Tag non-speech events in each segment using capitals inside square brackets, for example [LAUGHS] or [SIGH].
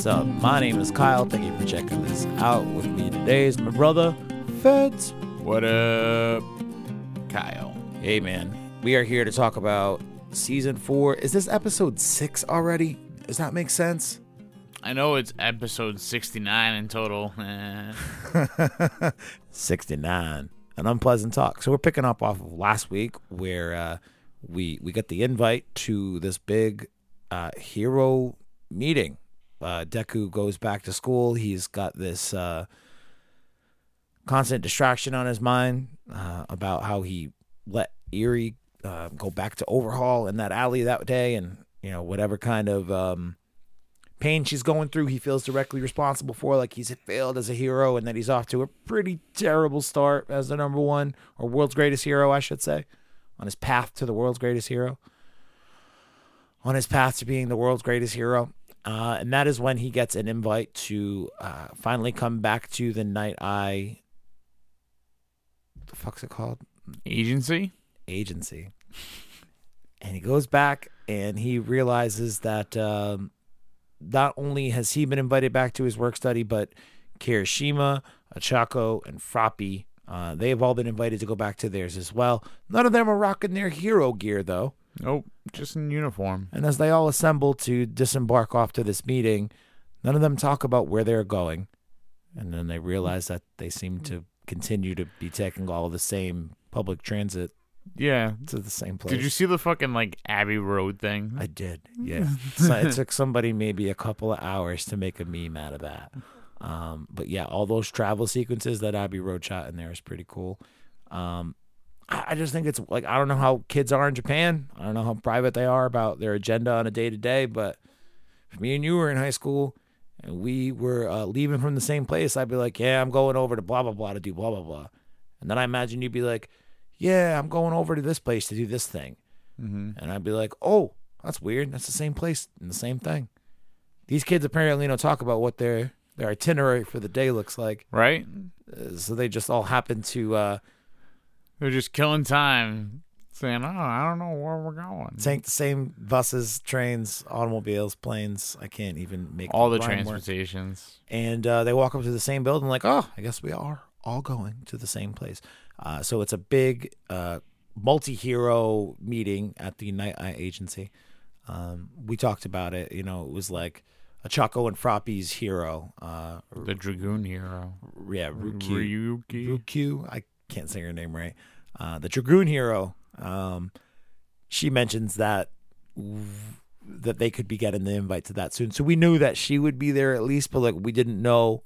What's up? My name is Kyle. Thank you for checking this out with me today. Is my brother Feds. What up, Kyle? Hey man, we are here to talk about season four. Is this episode six already? Does that make sense? I know it's episode 69 in total. Eh. [LAUGHS] [LAUGHS] 69 an unpleasant talk so we're picking up off of last week where uh, we we got the invite to this big uh, hero meeting uh, deku goes back to school he's got this uh, constant distraction on his mind uh, about how he let Eri uh, go back to overhaul in that alley that day and you know whatever kind of um, pain she's going through, he feels directly responsible for. Like he's failed as a hero, and that he's off to a pretty terrible start as the number one or world's greatest hero, I should say, on his path to the world's greatest hero. On his path to being the world's greatest hero. Uh, and that is when he gets an invite to uh, finally come back to the Night Eye. The fuck's it called? Agency? Agency. And he goes back and he realizes that um, not only has he been invited back to his work study, but Kirishima, Ochako, and Froppy, uh, they have all been invited to go back to theirs as well. None of them are rocking their hero gear, though. Nope, just in uniform. And as they all assemble to disembark off to this meeting, none of them talk about where they're going. And then they realize that they seem to continue to be taking all the same public transit Yeah. to the same place. Did you see the fucking like Abbey Road thing? I did, yeah. [LAUGHS] so it took somebody maybe a couple of hours to make a meme out of that. Um, but yeah, all those travel sequences that Abbey Road shot in there is pretty cool. Um, I, I just think it's like I don't know how kids are in Japan. I don't know how private they are about their agenda on a day to day. But if me and you were in high school and we were uh, leaving from the same place, I'd be like, "Yeah, I'm going over to blah blah blah to do blah blah blah," and then I imagine you'd be like, "Yeah, I'm going over to this place to do this thing." Mm-hmm. And I'd be like, oh, that's weird. That's the same place and the same thing. These kids apparently don't talk about what their their itinerary for the day looks like. Right? Uh, so they just all happen to uh, They're just killing time, saying, "Oh, I don't know where we're going." take the same buses, trains, automobiles, planes. I can't even make All the rhyme work. transportations. And uh, they walk up to the same building, like, oh, I guess we are all going to the same place. Uh, so it's a big uh, multi-hero meeting at the Night Eye Agency. Um, we talked about it. You know, it was like Ochako and Froppy's hero. Uh, The Dragoon Hero. yeah, Rukyu. Ryuki. Rukyu. I can't say her name right. Uh, the Dragoon hero. Um, she mentions that that they could be getting the invite to that soon. So we knew that she would be there at least, but like we didn't know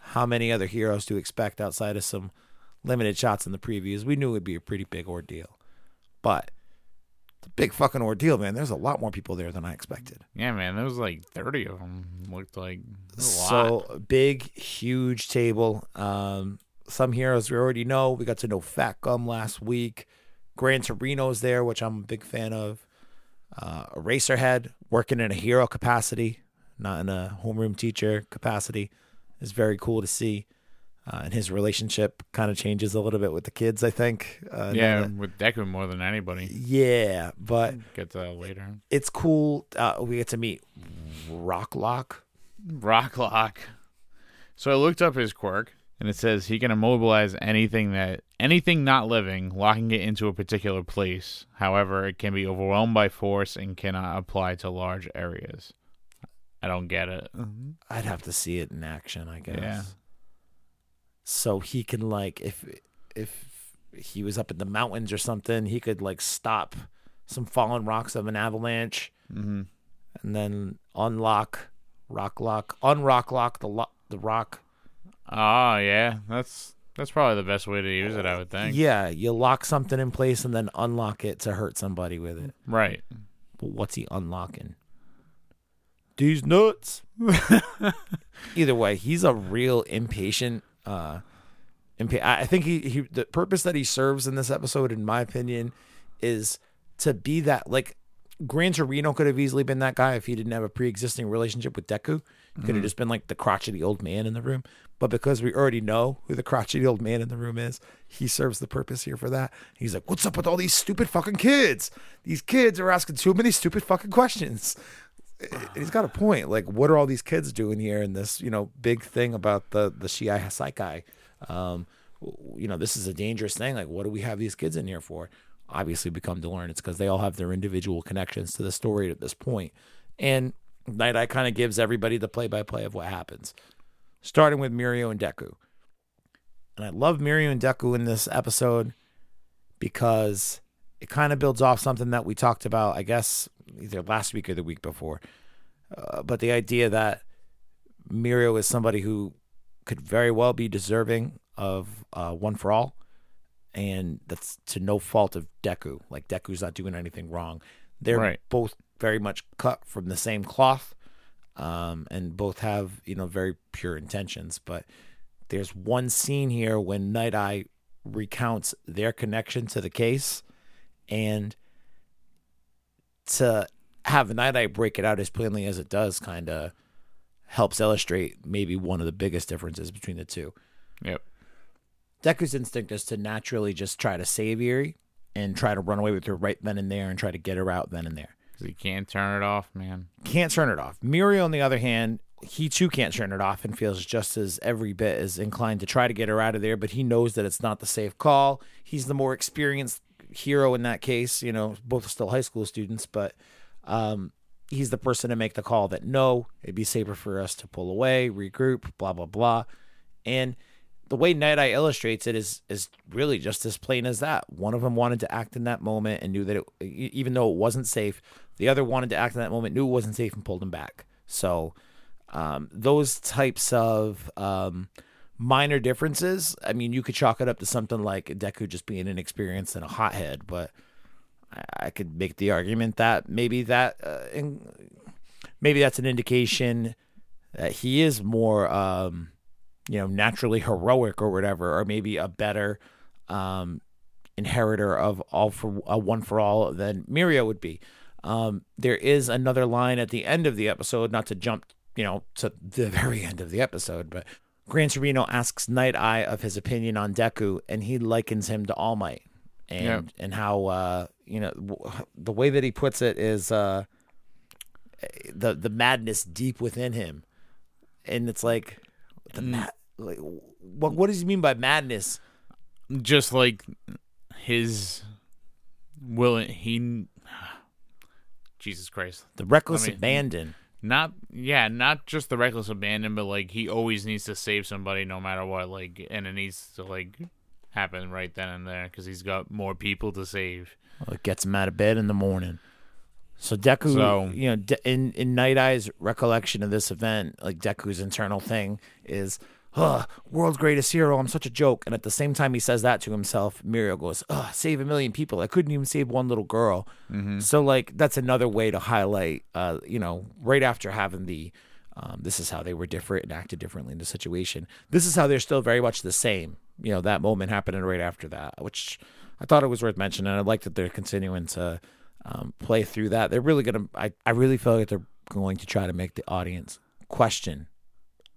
how many other heroes to expect outside of some limited shots in the previews. We knew it would be a pretty big ordeal, but it's a big fucking ordeal, man. There's a lot more people there than I expected. Yeah, man, there was like 30 of them. Looked like a lot. So big, huge table. Um, some heroes we already know. We got to know Fat Gum last week. Gran Torino's there, which I'm a big fan of. Uh, Eraserhead working in a hero capacity, not in a homeroom teacher capacity, is very cool to see. Uh, and his relationship kind of changes a little bit with the kids, I think. Uh, yeah, that- with Deku more than anybody. yeah, but Get to that later. it's cool. Uh, we get to meet Rocklock. Rocklock. So I looked up his quirk, and it says he can immobilize anything that anything not living, locking it into a particular place. However, it can be overwhelmed by force and cannot apply to large areas. I don't get it. I'd have to see it in action, I guess. Yeah. So he can like if if he was up in the mountains or something, he could like stop some fallen rocks of an avalanche hmm and then unlock rock lock, unrock lock the lo- the rock. Oh yeah, that's that's probably the best way to use it. I would think. Yeah, you lock something in place and then unlock it to hurt somebody with it. Right. But what's he unlocking? These nuts. [LAUGHS] Either way, he's a real impatient. Uh, impa- I think he, he the purpose that he serves in this episode, in my opinion, is to be that like Gran Torino could have easily been that guy if he didn't have a pre-existing relationship with Deku. He could have just been like the crotchety old man in the room. But because we already know who the crotchety old man in the room is, he serves the purpose here for that. He's like, "What's up with all these stupid fucking kids? These kids are asking too many stupid fucking questions." He's got a point. Like, what are all these kids doing here in this, you know, big thing about the the Shiai Hasaikai? Um, you know, this is a dangerous thing. Like, what do we have these kids in here for? Obviously, we come to learn it's because they all have their individual connections to the story at this point. And Night Eye kind of gives everybody the play by play of what happens, starting with Mirio and Deku. And I love Mirio and Deku in this episode because it kind of builds off something that we talked about, I guess, either last week or the week before. Uh, but the idea that Mirio is somebody who could very well be deserving of uh, one for all, and that's to no fault of Deku. Like Deku's not doing anything wrong. They're Right. both very much cut from the same cloth, um, and both have you know very pure intentions. But there's one scene here when Night Eye recounts their connection to the case, and to have Night Eye break it out as plainly as it does, kind of helps illustrate maybe one of the biggest differences between the two. Yep. Deku's instinct is to naturally just try to save Eri and try to run away with her right then and there and try to get her out then and there. 'Cause he can't turn it off, man. Can't turn it off. Mirio, on the other hand, he too can't turn it off and feels just as every bit as inclined to try to get her out of there, but he knows that it's not the safe call. He's the more experienced hero in that case, you know, both still high school students, but um, he's the person to make the call that no, it'd be safer for us to pull away, regroup, blah, blah, blah. And the way Night Eye illustrates it is is really just as plain as that. One of them wanted to act in that moment and knew that it, even though it wasn't safe, the other wanted to act in that moment, knew it wasn't safe, and pulled him back. So um, those types of um, minor differences, I mean, you could chalk it up to something like Deku just being inexperienced and a hothead, but I, I could make the argument that maybe that uh, in, maybe that's an indication that he is more um, you know naturally heroic or whatever or maybe a better um, inheritor of all for a one for all than Mirio would be. Um, there is another line at the end of the episode not to jump you know to the [LAUGHS] very end of the episode but Gran Torino asks Night Eye of his opinion on Deku and he likens him to All Might and Yep. and how uh, you know w- the way that he puts it is uh, the the madness deep within him and it's like the mad like what what does he mean by madness Just like his will, he. [SIGHS] Jesus Christ. the reckless I mean- abandon Not yeah, not just the reckless abandon, but like he always needs to save somebody no matter what. Like, and it needs to like happen right then and there because he's got more people to save. Well, it gets him out of bed in the morning. So Deku, So- you know, in in Night Eye's recollection of this event, like Deku's internal thing is, "Ugh, world's greatest hero. I'm such a joke." And at the same time, he says that to himself. Mirio goes, "Ugh, save a million people. I couldn't even save one little girl." So like that's another way to highlight, uh, you know, right after having the. Um, this is how they were different and acted differently in the situation. This is how they're still very much the same. You know, that moment happening right after that, which I thought it was worth mentioning. I like that they're continuing to um, play through that. They're really gonna. I, I really feel like they're going to try to make the audience question: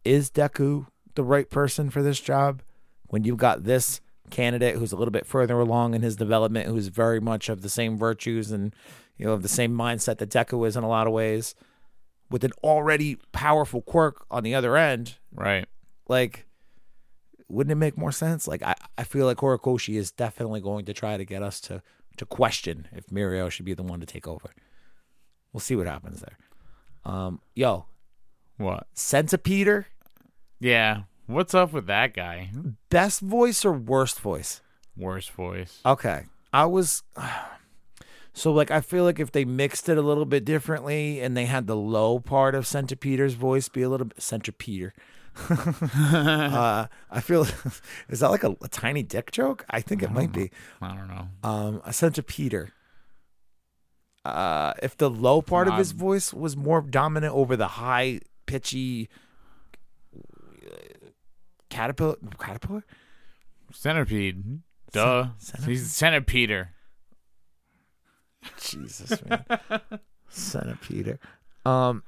Is Deku the right person for this job? When you've got this candidate who's a little bit further along in his development, who's very much of the same virtues and you know of the same mindset that Deku is in a lot of ways, with an already powerful quirk on the other end, Right. like wouldn't it make more sense like i, I feel like horikoshi is definitely going to try to get us to to question if mirio should be the one to take over we'll see what happens there um yo What? centipeter Yeah. What's up with that guy? best voice or worst voice Worst voice. okay i was [SIGHS] so like i feel like if they mixed it a little bit differently and they had the low part of centipeter's voice be a little bit centipeter [LAUGHS] uh, I feel [LAUGHS] is that like a, a tiny dick joke? I think it might be. I don't know. Um, I sent Peter. Uh, if the low part of his voice was more dominant over the high pitchy caterpillar, caterpillar, Centipede. Duh. centipede? He's centipeter. Jesus man, centipede. Um,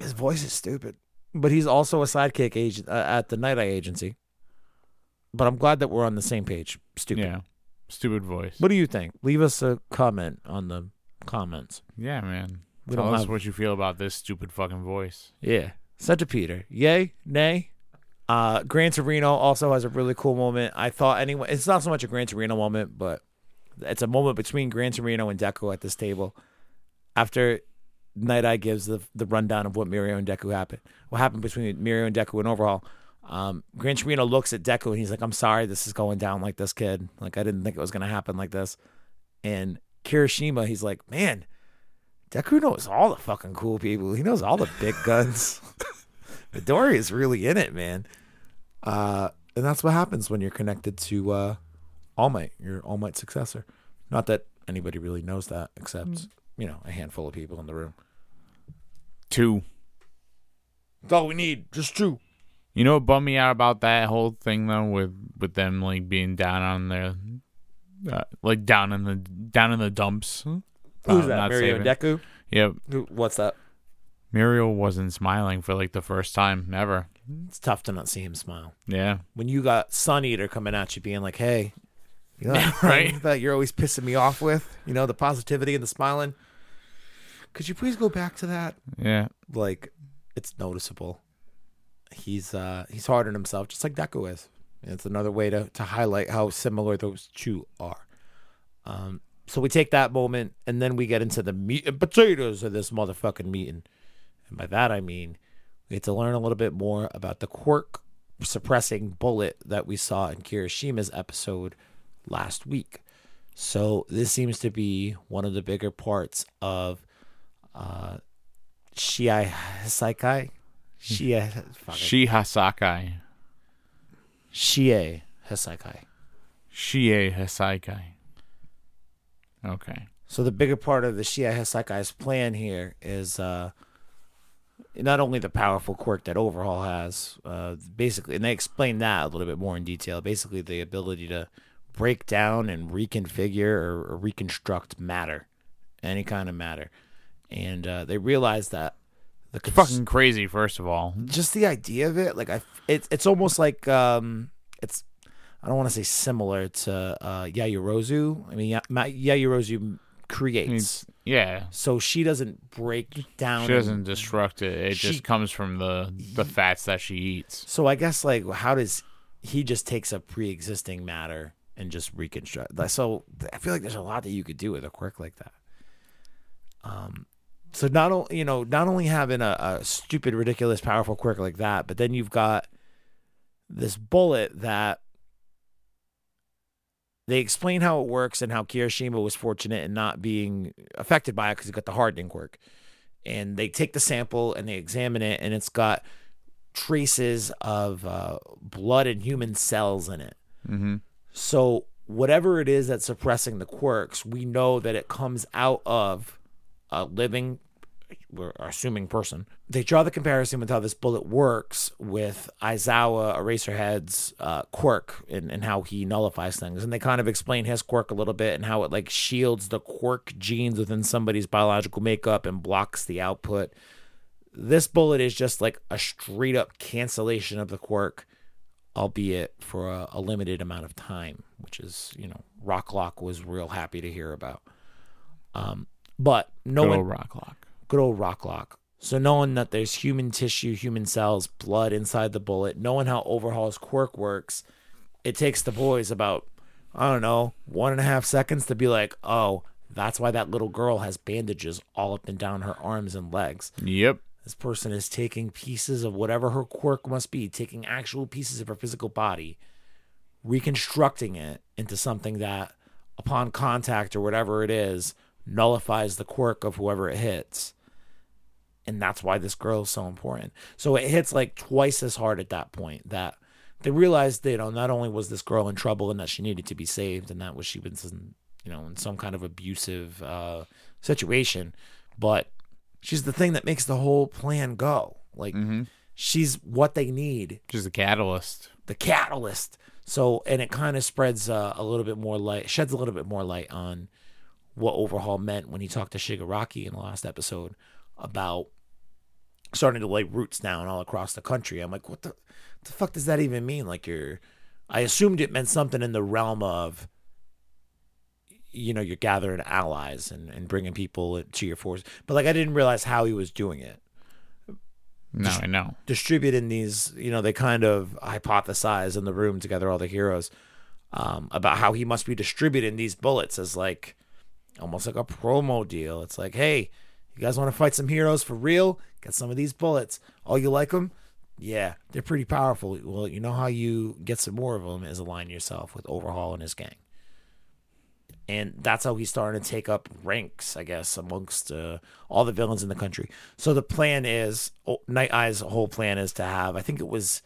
his voice is stupid, but he's also a sidekick agent uh, at the Night Eye Agency. But I'm glad that we're on the same page. Stupid. Yeah. Stupid voice. What do you think? Leave us a comment on the comments. Yeah, man. We Tell us have what you feel about this stupid fucking voice. Yeah. Centipeder. Yay? Nay? Uh, Gran Torino also has a really cool moment. I thought anyway. It's not so much a Gran Torino moment, but it's a moment between Gran Torino and Deku at this table. After Night Eye gives the the rundown of what Mirio and Deku happened, what happened between Mirio and Deku and Overhaul. Um, Gran Torino looks at Deku and he's like, "I'm sorry, this is going down like this, kid. Like I didn't think it was gonna happen like this." And Kirishima, he's like, "Man, Deku knows all the fucking cool people. He knows all the big guns." [LAUGHS] Midori is really in it, man. Uh, and that's what happens when you're connected to uh, All Might, your All Might successor. Not that anybody really knows that, except you know a handful of people in the room. Two. That's all we need, just two. You know what bummed me out about that whole thing though, with with them like being down on their, uh, like down in the down in the dumps. Who's Uh, that? not Mirio saving- Deku. Yep. Who, what's that? Mirio wasn't smiling for like the first time ever. It's tough to not see him smile Yeah. when you got Sun Eater coming at you, being like, "Hey, you know [LAUGHS] that Right. that you're always pissing me off with? You know the positivity and the smiling. Could you please go back to that? Yeah. like it's noticeable. He's uh he's hard on himself, just like Deku is. It's another way to to highlight how similar those two are. Um, so we take that moment, and then we get into the meat and potatoes of this motherfucking meeting. And by that I mean we get to learn a little bit more about the quirk suppressing bullet that we saw in Kirishima's episode last week. So this seems to be one of the bigger parts of uh. Shia, [LAUGHS] fuck it. Shi Hasakai. Shie Hisaikai. Shie Hasaikai. Okay. So the bigger part of the Shia Hisaikai's plan here is uh, not only the powerful quirk that Overhaul has, uh, basically, and they explain that a little bit more in detail. Basically, the ability to break down and reconfigure or, or reconstruct matter, any kind of matter, and uh, they realize that the cons- Fucking crazy, first of all. just the idea of it, like I, it's it's almost like um, it's I don't want to say similar to uh, Yayorozu. I mean, Ya- Ma- Yayorozu creates, Yeah. so she doesn't break down. She doesn't destruct it. It She- just comes from the the fats that she eats. So I guess like how does he just takes a pre-existing matter and just reconstruct? So I feel like there's a lot that you could do with a quirk like that. Um, so not only you know not only having a, a stupid, ridiculous, powerful quirk like that, but then you've got this bullet that they explain how it works and how Kirishima was fortunate in not being affected by it because he got the hardening quirk. And they take the sample and they examine it, and it's got traces of uh, blood and human cells in it. Mm-hmm. So whatever it is that's suppressing the quirks, we know that it comes out of a living, we're assuming person. They draw the comparison with how this bullet works with Aizawa Eraserhead's uh, quirk and, and how he nullifies things. And they kind of explain his quirk a little bit and how it like shields the quirk genes within somebody's biological makeup and blocks the output. This bullet is just like a straight up cancellation of the quirk albeit for a, a limited amount of time, which is, you know, Rocklock was real happy to hear about. Um, but no one, old rock lock. good. So knowing that there's human tissue, human cells, blood inside the bullet, knowing how Overhaul's quirk works, it takes the boys about, I don't know, one and a half seconds to be like, oh, that's why that little girl has bandages all up and down her arms and legs. Yep. This person is taking pieces of whatever her quirk must be, taking actual pieces of her physical body, reconstructing it into something that, upon contact or whatever it is, nullifies the quirk of whoever it hits. And that's why this girl is so important. So it hits like twice as hard at that point that they realized that, you know, not only was this girl in trouble and that she needed to be saved and that was she was in, you know, in some kind of abusive uh, situation, but she's the thing that makes the whole plan go. Like Mm-hmm. she's what they need, She's a catalyst. the catalyst. So and it kind of spreads uh, a little bit more light, sheds a little bit more light on what Overhaul meant when he talked to Shigaraki in the last episode about starting to lay roots down all across the country. I'm like, what the, the fuck does that even mean? Like you're, I assumed it meant something in the realm of you know you're gathering allies and, and bringing people to your force. But like I didn't realize how he was doing it. No, I know. Distributing these, you know, they kind of hypothesize in the room together, all the heroes, um, about how he must be distributing these bullets as like almost like a promo deal. It's like, hey, you guys want to fight some heroes for real? Get some of these bullets. Oh, you like them? Yeah, they're pretty powerful. Well, you know how you get some more of them is align yourself with Overhaul and his gang. And that's how he's starting to take up ranks, I guess, amongst uh, all the villains in the country. So the plan is, oh, Night Eye's whole plan is to have, I think it was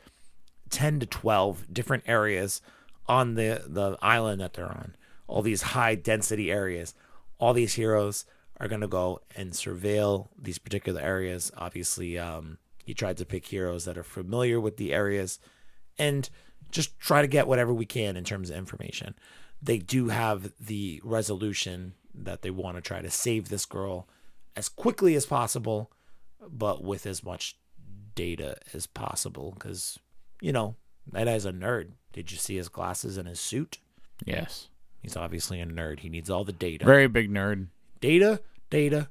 10 to 12 different areas on the, the island that they're on, all these high density areas. All these heroes are going to go and surveil these particular areas. Obviously, um, he tried to pick heroes that are familiar with the areas and just try to get whatever we can in terms of information. They do have the resolution that they want to try to save this girl as quickly as possible, but with as much data as possible. Because, you know, that guy's a nerd. Did you see his glasses and his suit? Yes. He's obviously a nerd. He needs all the data. Very big nerd. Data, data,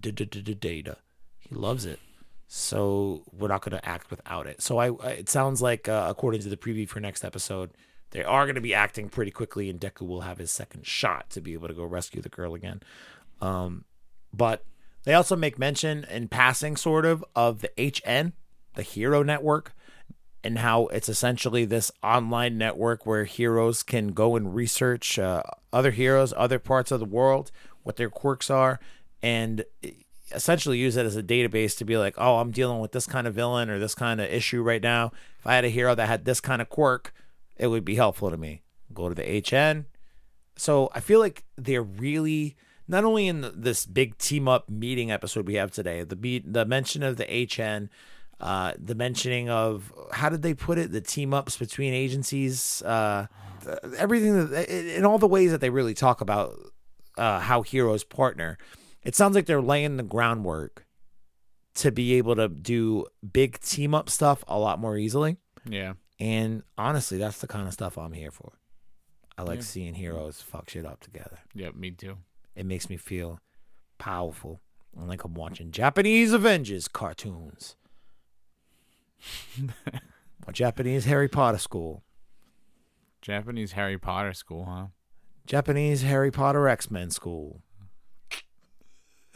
data. He loves it. So we're not going to act without it. So I, it sounds like, uh, according to the preview for next episode, they are going to be acting pretty quickly, and Deku will have his second shot to be able to go rescue the girl again. Um, but they also make mention in passing, sort of, of the HN, the Hero Network, and how it's essentially this online network where heroes can go and research uh, other heroes, other parts of the world, what their quirks are, and essentially use it as a database to be like, oh, I'm dealing with this kind of villain or this kind of issue right now. If I had a hero that had this kind of quirk, it would be helpful to me. Go to the HN. So I feel like they're really not only in this big team up meeting episode we have today, the be- the mention of the HN, uh, the mentioning of how did they put it, the team ups between agencies, uh, everything that in all the ways that they really talk about uh, how heroes partner. It sounds like they're laying the groundwork to be able to do big team up stuff a lot more easily. Yeah. And honestly, that's the kind of stuff I'm here for. I like Yeah. seeing heroes fuck shit up together. Yep, me too. It makes me feel powerful. And like I'm watching Japanese Avengers cartoons. [LAUGHS] or Japanese Harry Potter school. Japanese Harry Potter school, huh? Japanese Harry Potter X Men school.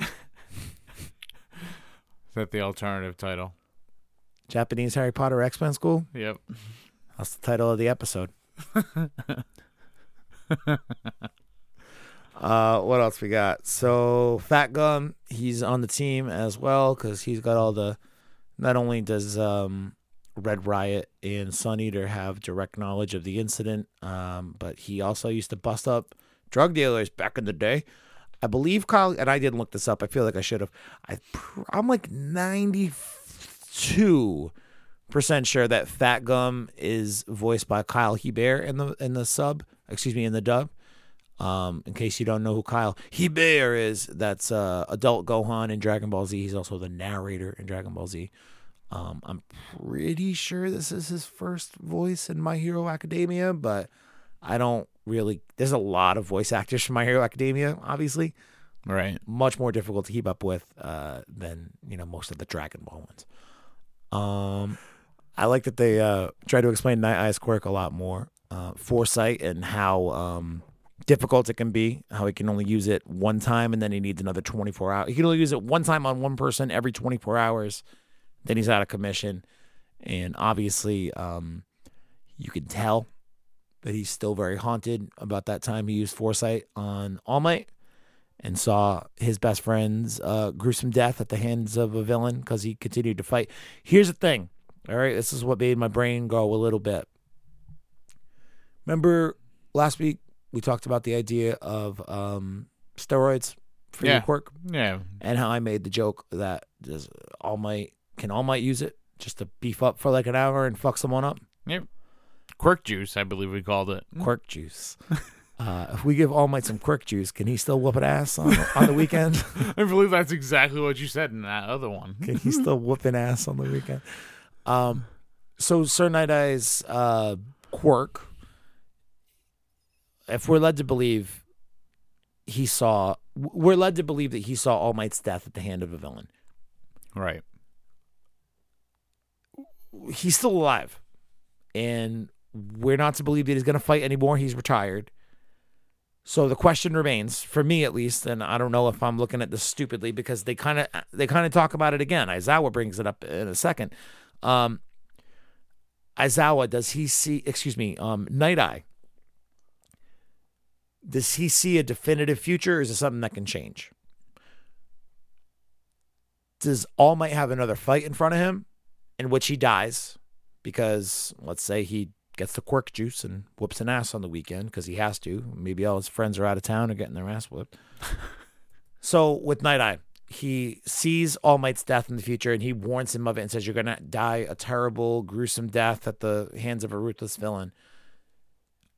Is that the alternative title? Japanese Harry Potter X Men school? Yep. That's the title of the episode. [LAUGHS] uh, what else we got? So Fat Gum, he's on the team as well because he's got all the. Not only does um, Red Riot and Sun Eater have direct knowledge of the incident, um, but he also used to bust up drug dealers back in the day. I believe Kyle and I didn't look this up. I feel like I should have. I, I'm like ninety two percent sure that Fat Gum is voiced by Kyle Hebert in the in the sub. Excuse me, in the dub. Um, in case you don't know who Kyle Hebert is, that's uh, adult Gohan in Dragon Ball Z. He's also the narrator in Dragon Ball Z. Um, I'm pretty sure this is his first voice in My Hero Academia, but I don't really. There's a lot of voice actors from My Hero Academia, obviously Right. much more difficult to keep up with uh, than you know most of the Dragon Ball ones. Um, I like that they uh, try to explain Night Eye's quirk a lot more, uh, foresight and how um, difficult it can be. How he can only use it one time and then he needs another twenty four hours. He can only use it one time on one person every twenty four hours. Then he's out of commission, and obviously, um, you can tell that he's still very haunted about that time he used foresight on All Might and saw his best friend's uh, gruesome death at the hands of a villain because he continued to fight. Here's the thing, all right, this is what made my brain go a little bit. Remember last week we talked about the idea of um, steroids for your quirk Yeah. and how I made the joke that All Might can All Might use it just to beef up for like an hour and fuck someone up. Yep. Quirk juice, I believe we called it. Quirk juice. [LAUGHS] Uh, if we give All Might some quirk juice, can he still whoop an ass on, on the weekend? [LAUGHS] I believe that's exactly what you said in that other one. can he still [LAUGHS] whooping ass on the weekend. Um, so Sir Night Eye's uh, quirk, if we're led to believe he saw. We're led to believe that he saw All Might's death at the hand of a villain. Right. He's still alive, and we're not to believe that he's going to fight anymore. He's retired. So the question remains, for me at least, and I don't know if I'm looking at this stupidly because they kind of they kind of talk about it again. Aizawa brings it up in a second. Um, Aizawa, does he see? Excuse me, um, Night Eye. Does he see a definitive future? Or is it something that can change? Does All Might have another fight in front of him, in which he dies? Because let's say he gets the quirk juice and whoops an ass on the weekend because he has to. Maybe all his friends are out of town or getting their ass whooped. [LAUGHS] so with Night Eye, he sees All Might's death in the future and he warns him of it and says, You're going to die a terrible, gruesome death at the hands of a ruthless villain.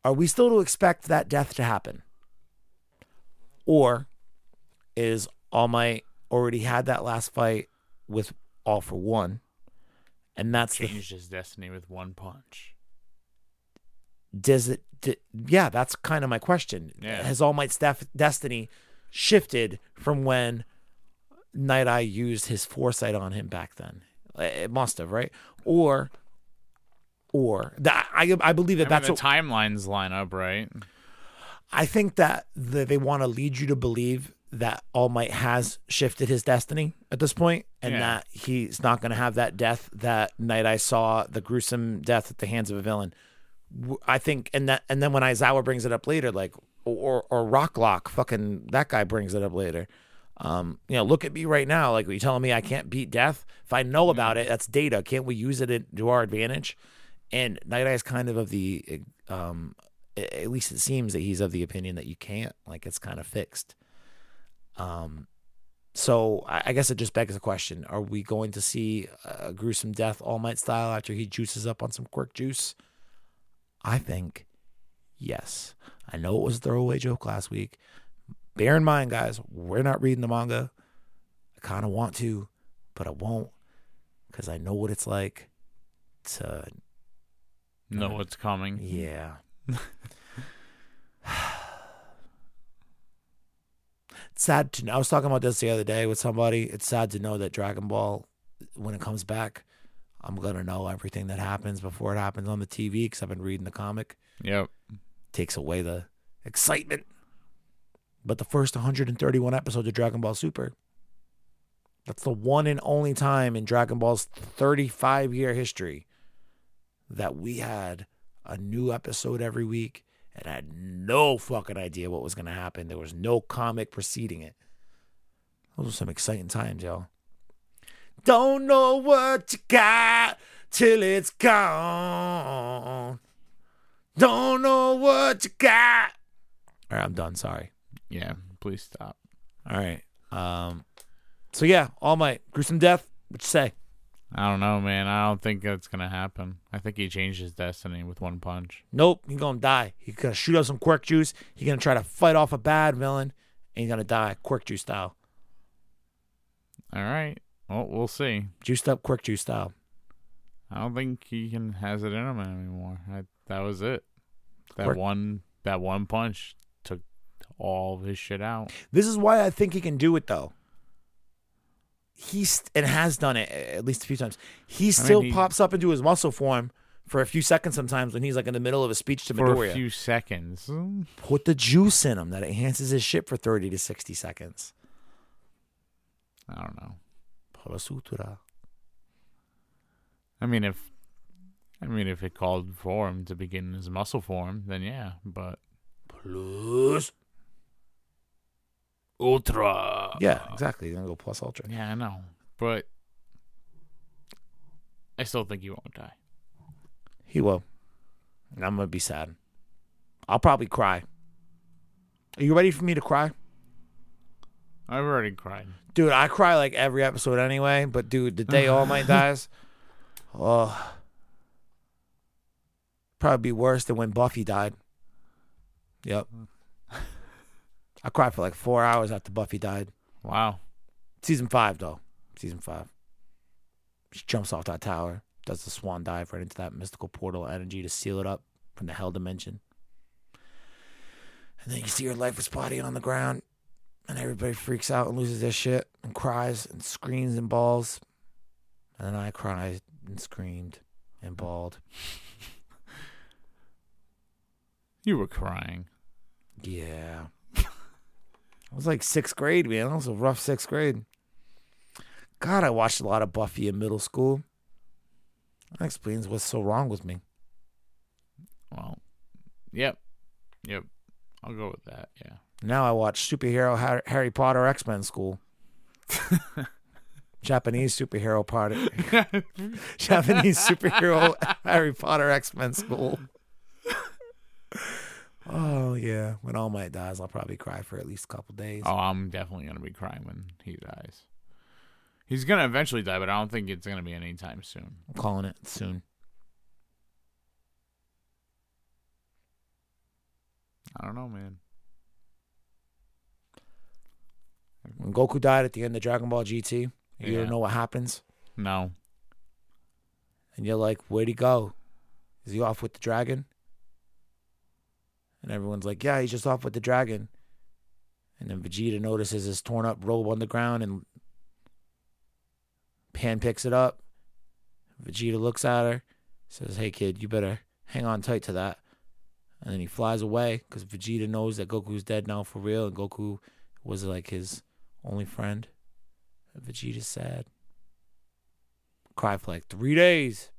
Are we still to expect that death to happen? Or is All Might already had that last fight with All for One? And that's the Changed his destiny with one punch. does it yeah that's kind of my question Yeah. has all might's def- destiny shifted from when night eye used his foresight on him back then Uh, it must have right or or that i i believe that I that's mean, what, timelines line up, right? i think that the, they want to lead you to believe that all might has shifted his destiny at this point and Yeah. that he's not going to have that death that night I saw the gruesome death at the hands of a villain I think, and that, and then when Aizawa brings it up later, like, or or Rocklock, fucking that guy brings it up later. Um, you know, look at me right now. Like, are you telling me I can't beat death? If I know about it, that's data. Can't we use it in- to our advantage? And Night Eye is kind of of the, um, at least it seems that he's of the opinion that you can't. Like, it's kind of fixed. Um, so I, I guess it just begs the question: Are we going to see a gruesome death, All Might style, after he juices up on some quirk juice? I think yes. I know it was a throwaway joke last week. Bear in mind, guys, we're not reading the manga. I kind of want to, but I won't because I know what it's like to, Know what's coming. yeah. [LAUGHS] sad to know. I was talking about this the other day with somebody. It's sad to know that Dragon Ball, when it comes back, I'm going to know everything that happens before it happens on the TV because I've been reading the comic. Yep. takes away the excitement. But the first 131 episodes of Dragon Ball Super, that's the one and only time in Dragon Ball's 35 year history that we had a new episode every week and had no fucking idea what was going to happen. There was no comic preceding it. Those were some exciting times, y'all. Don't know what you got till it's gone. Don't know what you got. All right, I'm done. Sorry. Yeah. Please stop. All right. Um. So yeah, All Might gruesome death. What you say? I don't know, man. I don't think that's gonna happen. I think he changed his destiny with one punch. Nope. He's gonna die. He's gonna shoot up some quirk juice. He's gonna try to fight off a bad villain, and he's gonna die quirk juice style. All right. Well, we'll see. Juiced up quirk juice style. I don't think he can has it in him anymore. I, that was it. That Quirk- one. That one punch took all of his shit out. This is why I think he can do it though. He's and has done it at least a few times. He still he- pops up into his muscle form for a few seconds sometimes when he's like in the middle of a speech to For a few seconds. Put the juice in him that enhances his shit for 30 to 60 seconds. I don't know. Parasutura. I mean, if I mean if it called for him to begin his muscle form, then yeah. But Plus. Ultra. Yeah, exactly. You're to go plus ultra. Yeah, I know. But I still think he won't die. He will. And I'm going to be sad. I'll probably cry. Are you ready for me to cry? I've already cried. Dude, I cry like every episode anyway, but dude, the day All Might [LAUGHS] dies, oh, probably be worse than when Buffy died. Yep. I cried for like four hours after Buffy died. Wow. Season five, though. Season five. She jumps off that tower, does the swan dive right into that mystical portal energy to seal it up from the hell dimension. And then you see her lifeless body on the ground, and everybody freaks out and loses their shit and cries and screams and bawls. And then I cried and screamed and bawled. You were crying. Yeah. I was like sixth grade, man. That was a rough sixth grade. God, I watched a lot of Buffy in middle school. That explains what's so wrong with me. Well, yep, yep. I'll go with that. Yeah. Now I watch superhero Harry Potter X Men School. [LAUGHS] Japanese superhero party. [LAUGHS] Japanese superhero Harry Potter X Men School. [LAUGHS] Oh yeah, when All Might dies, I'll probably cry for at least a couple days. Oh, I'm definitely gonna be crying when he dies. He's gonna eventually die, but I don't think it's gonna be anytime soon. I'm calling it soon. I don't know, man. When Goku died at the end of Dragon Ball GT, you Yeah. don't know what happens, No. and you're like, "Where'd he go? Is he off with the dragon?" And everyone's like, "Yeah, he's just off with the dragon." And then Vegeta notices his torn up robe on the ground, and Pan picks it up. Vegeta looks at her, says, "Hey kid, you better hang on tight to that." And then he flies away because Vegeta knows that Goku's dead now for real, and Goku was like his only friend. Vegeta's sad. Cried for like three days.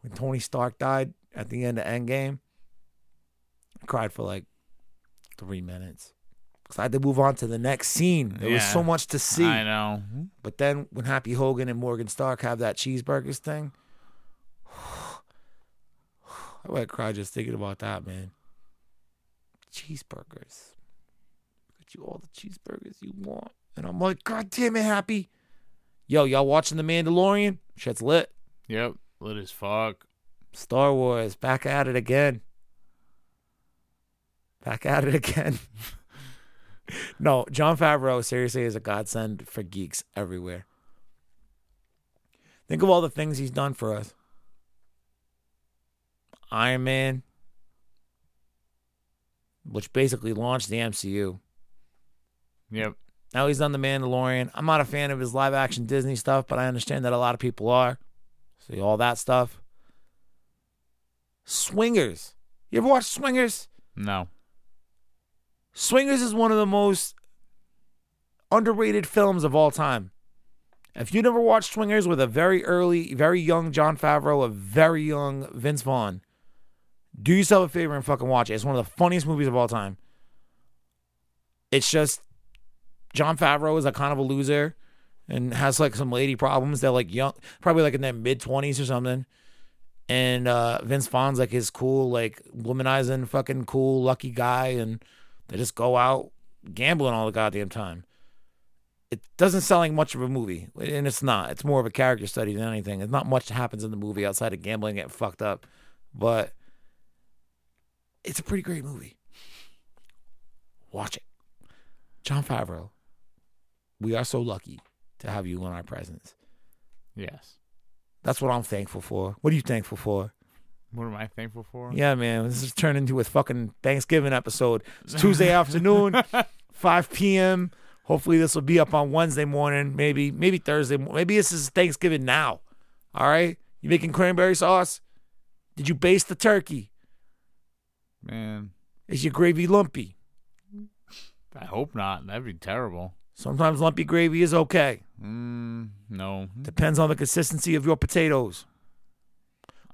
When Tony Stark died at the end of Endgame, I cried for like three minutes. Because I had to move on to the next scene. There was so much to see. I know. But then when Happy Hogan and Morgan Stark have that cheeseburgers thing, [SIGHS] I would cry just thinking about that, man. Cheeseburgers. Get you all the cheeseburgers you want. And I'm like, God damn it, Happy. Yo, y'all watching The Mandalorian? Shit's lit. Yep. Lit as fuck. Star Wars, back at it again. Back at it [LAUGHS] again. no, Jon Favreau seriously is a godsend for geeks everywhere. Think of all the things he's done for us. Iron Man, which basically launched the MCU. Yep. Now he's done The Mandalorian. I'm not a fan of his live action Disney stuff, but I understand that a lot of people are. See all that stuff. Swingers. You ever watch Swingers? No. Swingers is one of the most underrated films of all time. If you never watched Swingers with a very early, very young Jon Favreau, a very young Vince Vaughn, do yourself a favor and fucking watch it. It's one of the funniest movies of all time. It's just Jon Favreau is a kind of a loser and has like some lady problems. They're like young, probably like in their mid 20s or something. And uh, Vince Vaughn's like his cool, like womanizing, fucking cool, lucky guy. And they just go out gambling all the goddamn time. It doesn't sound like much of a movie, and it's not. It's more of a character study than anything. There's not much that happens in the movie outside of gambling and getting fucked up, but it's a pretty great movie. Watch it. Jon Favreau, we are so lucky to have you in our presence. Yes. That's what I'm thankful for. What are you thankful for? What am I thankful for? Yeah, man, this is turned into a fucking Thanksgiving episode. It's Tuesday [LAUGHS] afternoon, 5 p.m. Hopefully, this will be up on Wednesday morning, maybe maybe Thursday. Maybe this is Thanksgiving now. All right, you making cranberry sauce? Did you baste the turkey? Man, Is your gravy lumpy? I hope not. That'd be terrible. Sometimes lumpy gravy is okay. Mm, no. Depends on the consistency of your potatoes.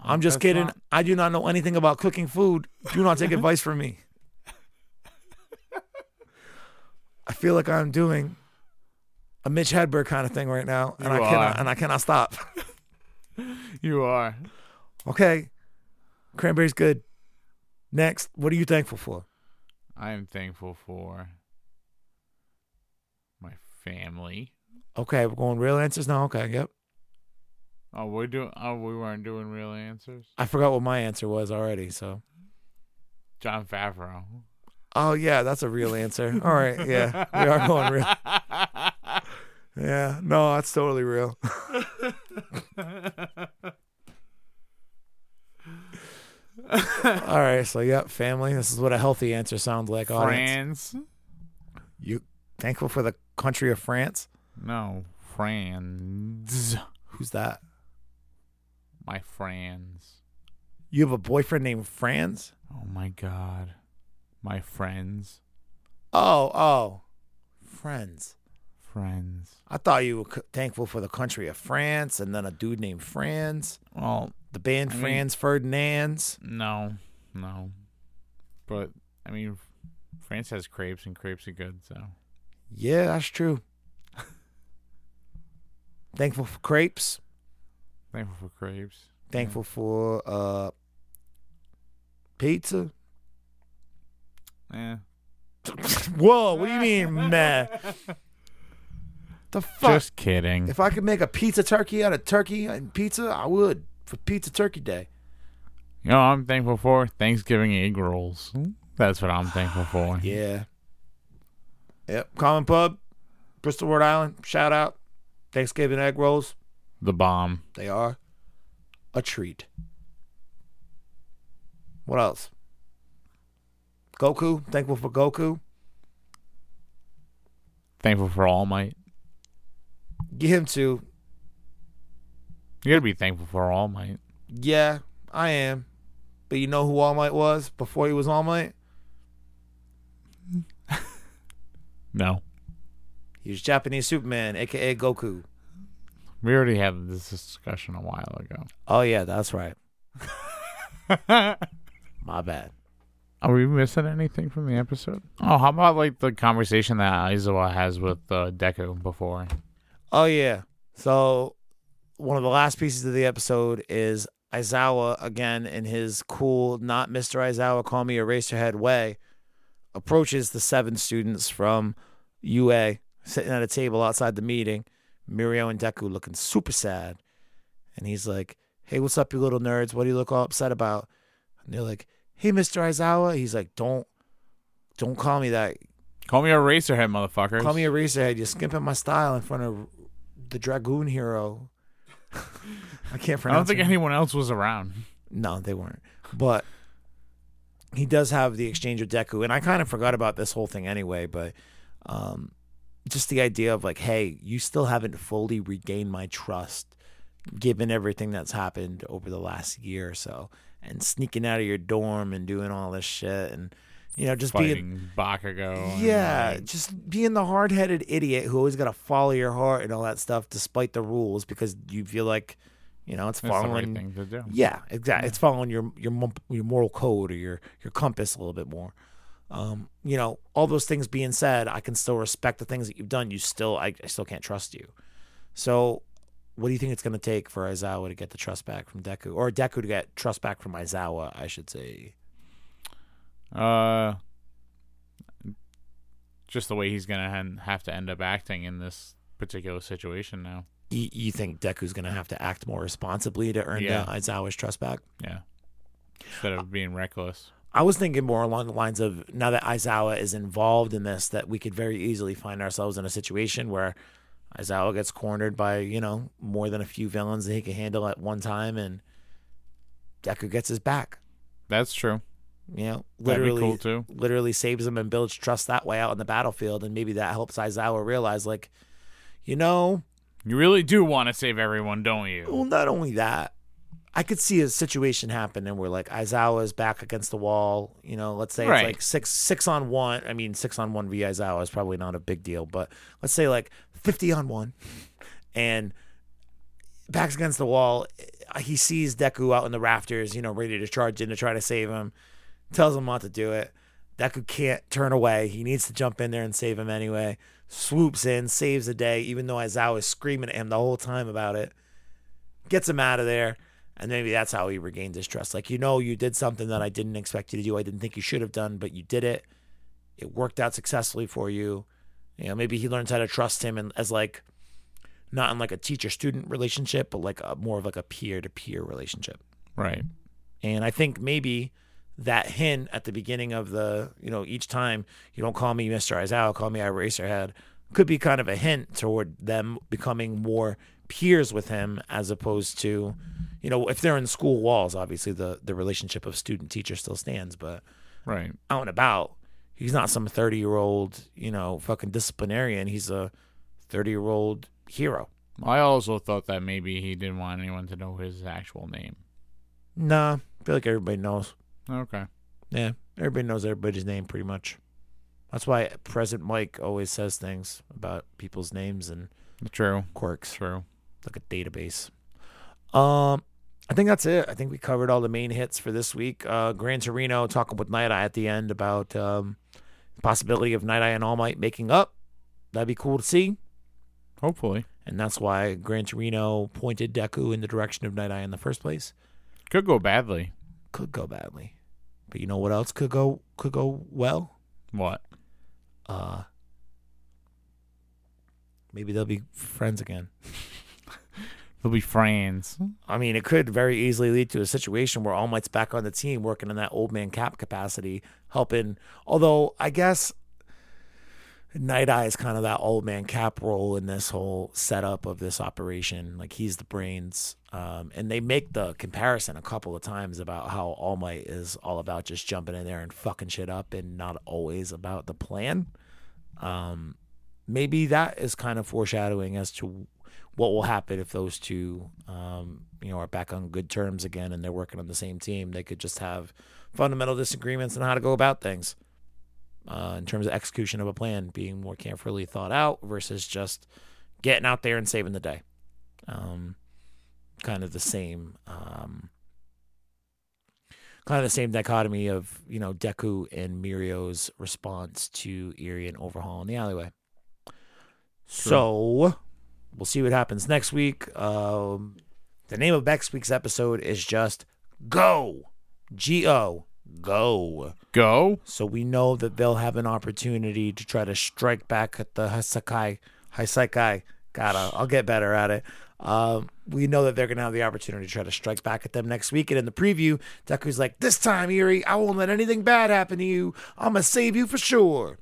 I'm just kidding. not- I do not know anything about cooking food. Do not take [LAUGHS] advice from me. I feel like I'm doing a Mitch Hedberg kind of thing right now, and I You cannot and I cannot stop. [LAUGHS] You are. Okay, cranberry's good. Next, what are you thankful for? I am thankful for family. Okay, we're going real answers now. Okay, yep. Oh, we're doing. Oh, we weren't doing real answers. I forgot what my answer was already. So, Jon Favreau. oh yeah, that's a real answer. All right, yeah, we are going real. [LAUGHS] Yeah, no, that's totally real. [LAUGHS] All right, so yep, family. This is what a healthy answer sounds like. Audience. France. You thankful for the country of France? No, friends. Who's that? My friends. You have a boyfriend named Franz? Oh my god. My friends. Oh, oh, friends. Friends. I thought you were c- thankful for the country of France, and then a dude named Franz. Well, The band I mean- Franz Ferdinands. no. No. But I mean France has crepes and crepes are good, so Yeah, that's true. thankful for crepes. thankful for crepes. Thankful for uh pizza. Yeah. [LAUGHS] Whoa, what do you mean, [LAUGHS] man? The fuck? Just kidding. if I could make a pizza turkey out of turkey and pizza, I would for Pizza Turkey Day. You know what I'm thankful for? Thanksgiving egg rolls. That's what I'm thankful for. [SIGHS] Yeah. Yep. Common Pub, Bristol, Rhode Island. Shout out. Thanksgiving egg rolls. The bomb. They are a treat. What else? Goku. Thankful for Goku. Thankful for All Might. Get him too. You gotta be thankful for All Might. Yeah, I am. But you know who All Might was before he was All Might? No. He was Japanese Superman, aka Goku. We already had this discussion a while ago. Oh yeah, that's right. [LAUGHS] My bad. Are we missing anything from the episode? Oh, how about like the conversation that Aizawa has with uh, Deku before? Oh yeah. So one of the last pieces of the episode is Aizawa again in his cool, not Mr. Aizawa, call me Eraserhead way, approaches the seven students from UA sitting at a table outside the meeting. Mirio and Deku looking super sad. And he's like, Hey, what's up, you little nerds? What do you look all upset about? And they're like, Hey, Mr. Aizawa. He's like, Don't don't call me that. Call me Eraserhead, motherfucker. Call me Eraserhead. You're skimping my style in front of the Dragoon hero. [LAUGHS] I can't I don't think it. anyone else was around. No, they weren't. But he does have the exchange with Deku, and I kind of forgot about this whole thing anyway. But um, just the idea of like, hey, you still haven't fully regained my trust, given everything that's happened over the last year or so, and sneaking out of your dorm and doing all this shit, and you know, just being Bakugo. yeah, like, just being the hard headed idiot who always got to follow your heart and all that stuff despite the rules because you feel like, you know, it's that's right following. to do. Yeah, exactly. It's following your your your moral code or your your compass a little bit more. Um, you know, all those things being said, I can still respect the things that you've done. You still, I, I still can't trust you. So, what do you think it's going to take for Aizawa to get the trust back from Deku, or Deku to get trust back from Aizawa? I should say. Uh, just the way he's gonna have to end up acting in this particular situation now. You, you think Deku's going to have to act more responsibly to earn Yeah. Aizawa's trust back? Yeah, instead of being reckless. I was thinking more along the lines of now that Aizawa is involved in this, that we could very easily find ourselves in a situation where Aizawa gets cornered by, you know, more than a few villains that he can handle at one time and Deku gets his back. That's true. You know, That'd be literally cool too. literally saves him and builds trust that way out on the battlefield and maybe that helps Aizawa realize like, you know, You really do want to save everyone, don't you? Well, not only that, I could see a situation happen and we're like Aizawa is back against the wall. You know, let's say Right. it's like six six on one. I mean, six on one v Aizawa is probably not a big deal, but let's say like fifty on one, and backs against the wall. Eh, he sees Deku out in the rafters, you know, ready to charge in to try to save him. Tells him not to do it. Deku can't turn away. He needs to jump in there and save him anyway. Swoops in, saves the day, even though Aizawa is screaming at him the whole time about it. Gets him out of there. And maybe that's how he regained his trust. Like, you know, you did something that I didn't expect you to do. I didn't think you should have done, but you did it. It worked out successfully for you. You know, maybe he learns how to trust him and as like not in like a teacher student relationship, but like a more of like a peer to peer relationship. Right. And I think maybe that hint at the beginning of the, you know, each time you don't call me Mr. Aizawa, call me Eraserhead, could be kind of a hint toward them becoming more peers with him as opposed to, you know, if they're in school walls, obviously the the relationship of student teacher still stands, but Right. out and about, he's not some 30 year old, you know, fucking disciplinarian. He's a 30 year old hero. I also thought that maybe he didn't want anyone to know his actual name. Nah, I feel like everybody knows. Okay. Yeah, everybody knows everybody's name pretty much. That's why Present Mic always says things about people's names and True. quirks, True. like a database. Um, I think that's it. I think we covered all the main hits for this week. Uh, Gran Torino talking with Night Eye at the end about um, the possibility of Night Eye and All Might making up. That'd be cool to see. Hopefully. And that's why Gran Torino pointed Deku in the direction of Night Eye in the first place. Could go badly. Could go badly. But you know what else could go could go well? What? Uh maybe they'll be friends again. [LAUGHS] They'll be friends. I mean, it could very easily lead to a situation where All Might's back on the team working in that old man cap capacity, helping. Although, I guess Night Eye is kind of that old man cap role in this whole setup of this operation. Like, he's the brains. Um, and they make the comparison a couple of times about how All Might is all about just jumping in there and fucking shit up and not always about the plan. Um, maybe that is kind of foreshadowing as to what will happen if those two, um, you know, are back on good terms again and they're working on the same team. They could just have fundamental disagreements on how to go about things uh, in terms of execution of a plan, being more carefully thought out versus just getting out there and saving the day. Um, kind of the same, um, kind of the same dichotomy of you know Deku and Mirio's response to Eri and Overhaul in the alleyway. So we'll see what happens next week. Um, the name of next week's episode is just Go. G O. Go. Go. So we know that they'll have an opportunity to try to strike back at the Hasakai. Hasakai. God, I'll, I'll get better at it. Um, we know that they're going to have the opportunity to try to strike back at them next week. And in the preview, Deku's like, This time, Eri, I won't let anything bad happen to you. I'm going to save you for sure.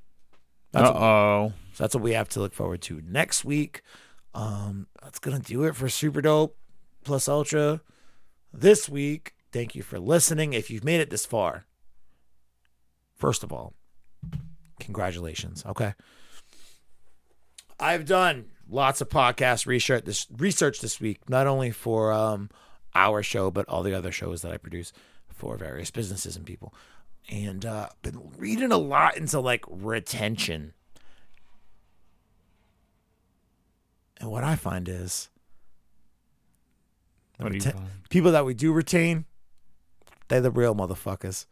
Uh oh. so that's what we have to look forward to next week. Um, that's gonna do it for Super Dope Plus Ultra this week. Thank you for listening. If you've made it this far, first of all, congratulations. Okay, I've done lots of podcast research this research this week, not only for um our show but all the other shows that I produce for various businesses and people, and uh, been reading a lot into like retention. And what I find is reten- people that we do retain, they're the real motherfuckers.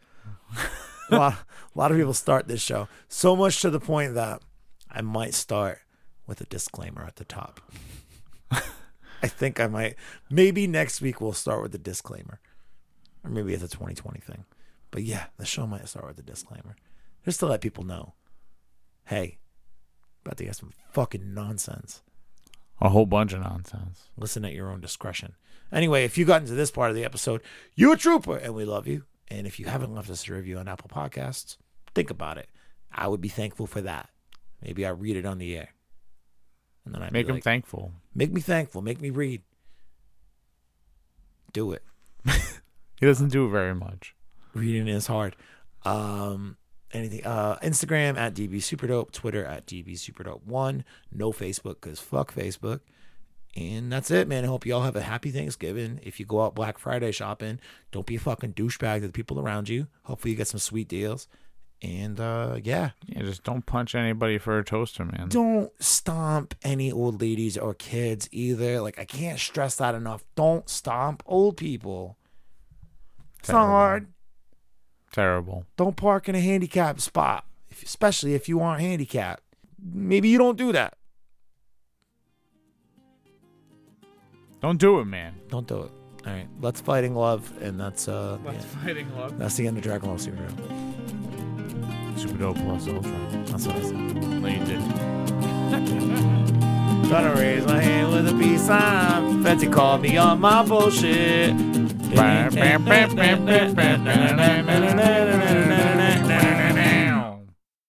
a, lot, a lot of people start this show so much to the point that I might start with a disclaimer at the top. [LAUGHS] I think I might. Maybe next week we'll start with the disclaimer, or maybe it's a 2020 thing. But yeah, the show might start with a disclaimer, just to let people know, hey, about to get some fucking nonsense. A whole bunch of nonsense. Listen at your own discretion. Anyway, if you got into this part of the episode, you're a trooper, and we love you. And if you haven't left us a review on Apple Podcasts, think about it. I would be thankful for that. Maybe I read it on the air, and then I Make them like, thankful. make me thankful, make me read. Do it. [LAUGHS] He doesn't do it very much. Reading is hard. Um, anything? Uh, Instagram at DB Superdope, Twitter at DB Superdope one. No Facebook because fuck Facebook. And that's it, man. I hope you all have a happy Thanksgiving. If you go out Black Friday shopping, don't be a fucking douchebag to the people around you. Hopefully, you get some sweet deals. And uh, yeah, Yeah, just don't punch anybody for a toaster, man. don't stomp any old ladies or kids either. Like I can't stress that enough. Don't stomp old people. It's not Terrible. hard. Terrible. Don't park in a handicapped spot, especially if you aren't handicapped. Maybe you don't do that. Don't do it, man. Don't do it. All right, let's fighting love, and that's uh, yeah, fighting love. that's the end of Dragon Ball Super. Super dope plus ultra. That's what I said. No, you did. Gotta raise my hand with a peace sign. Fancy called me on my bullshit.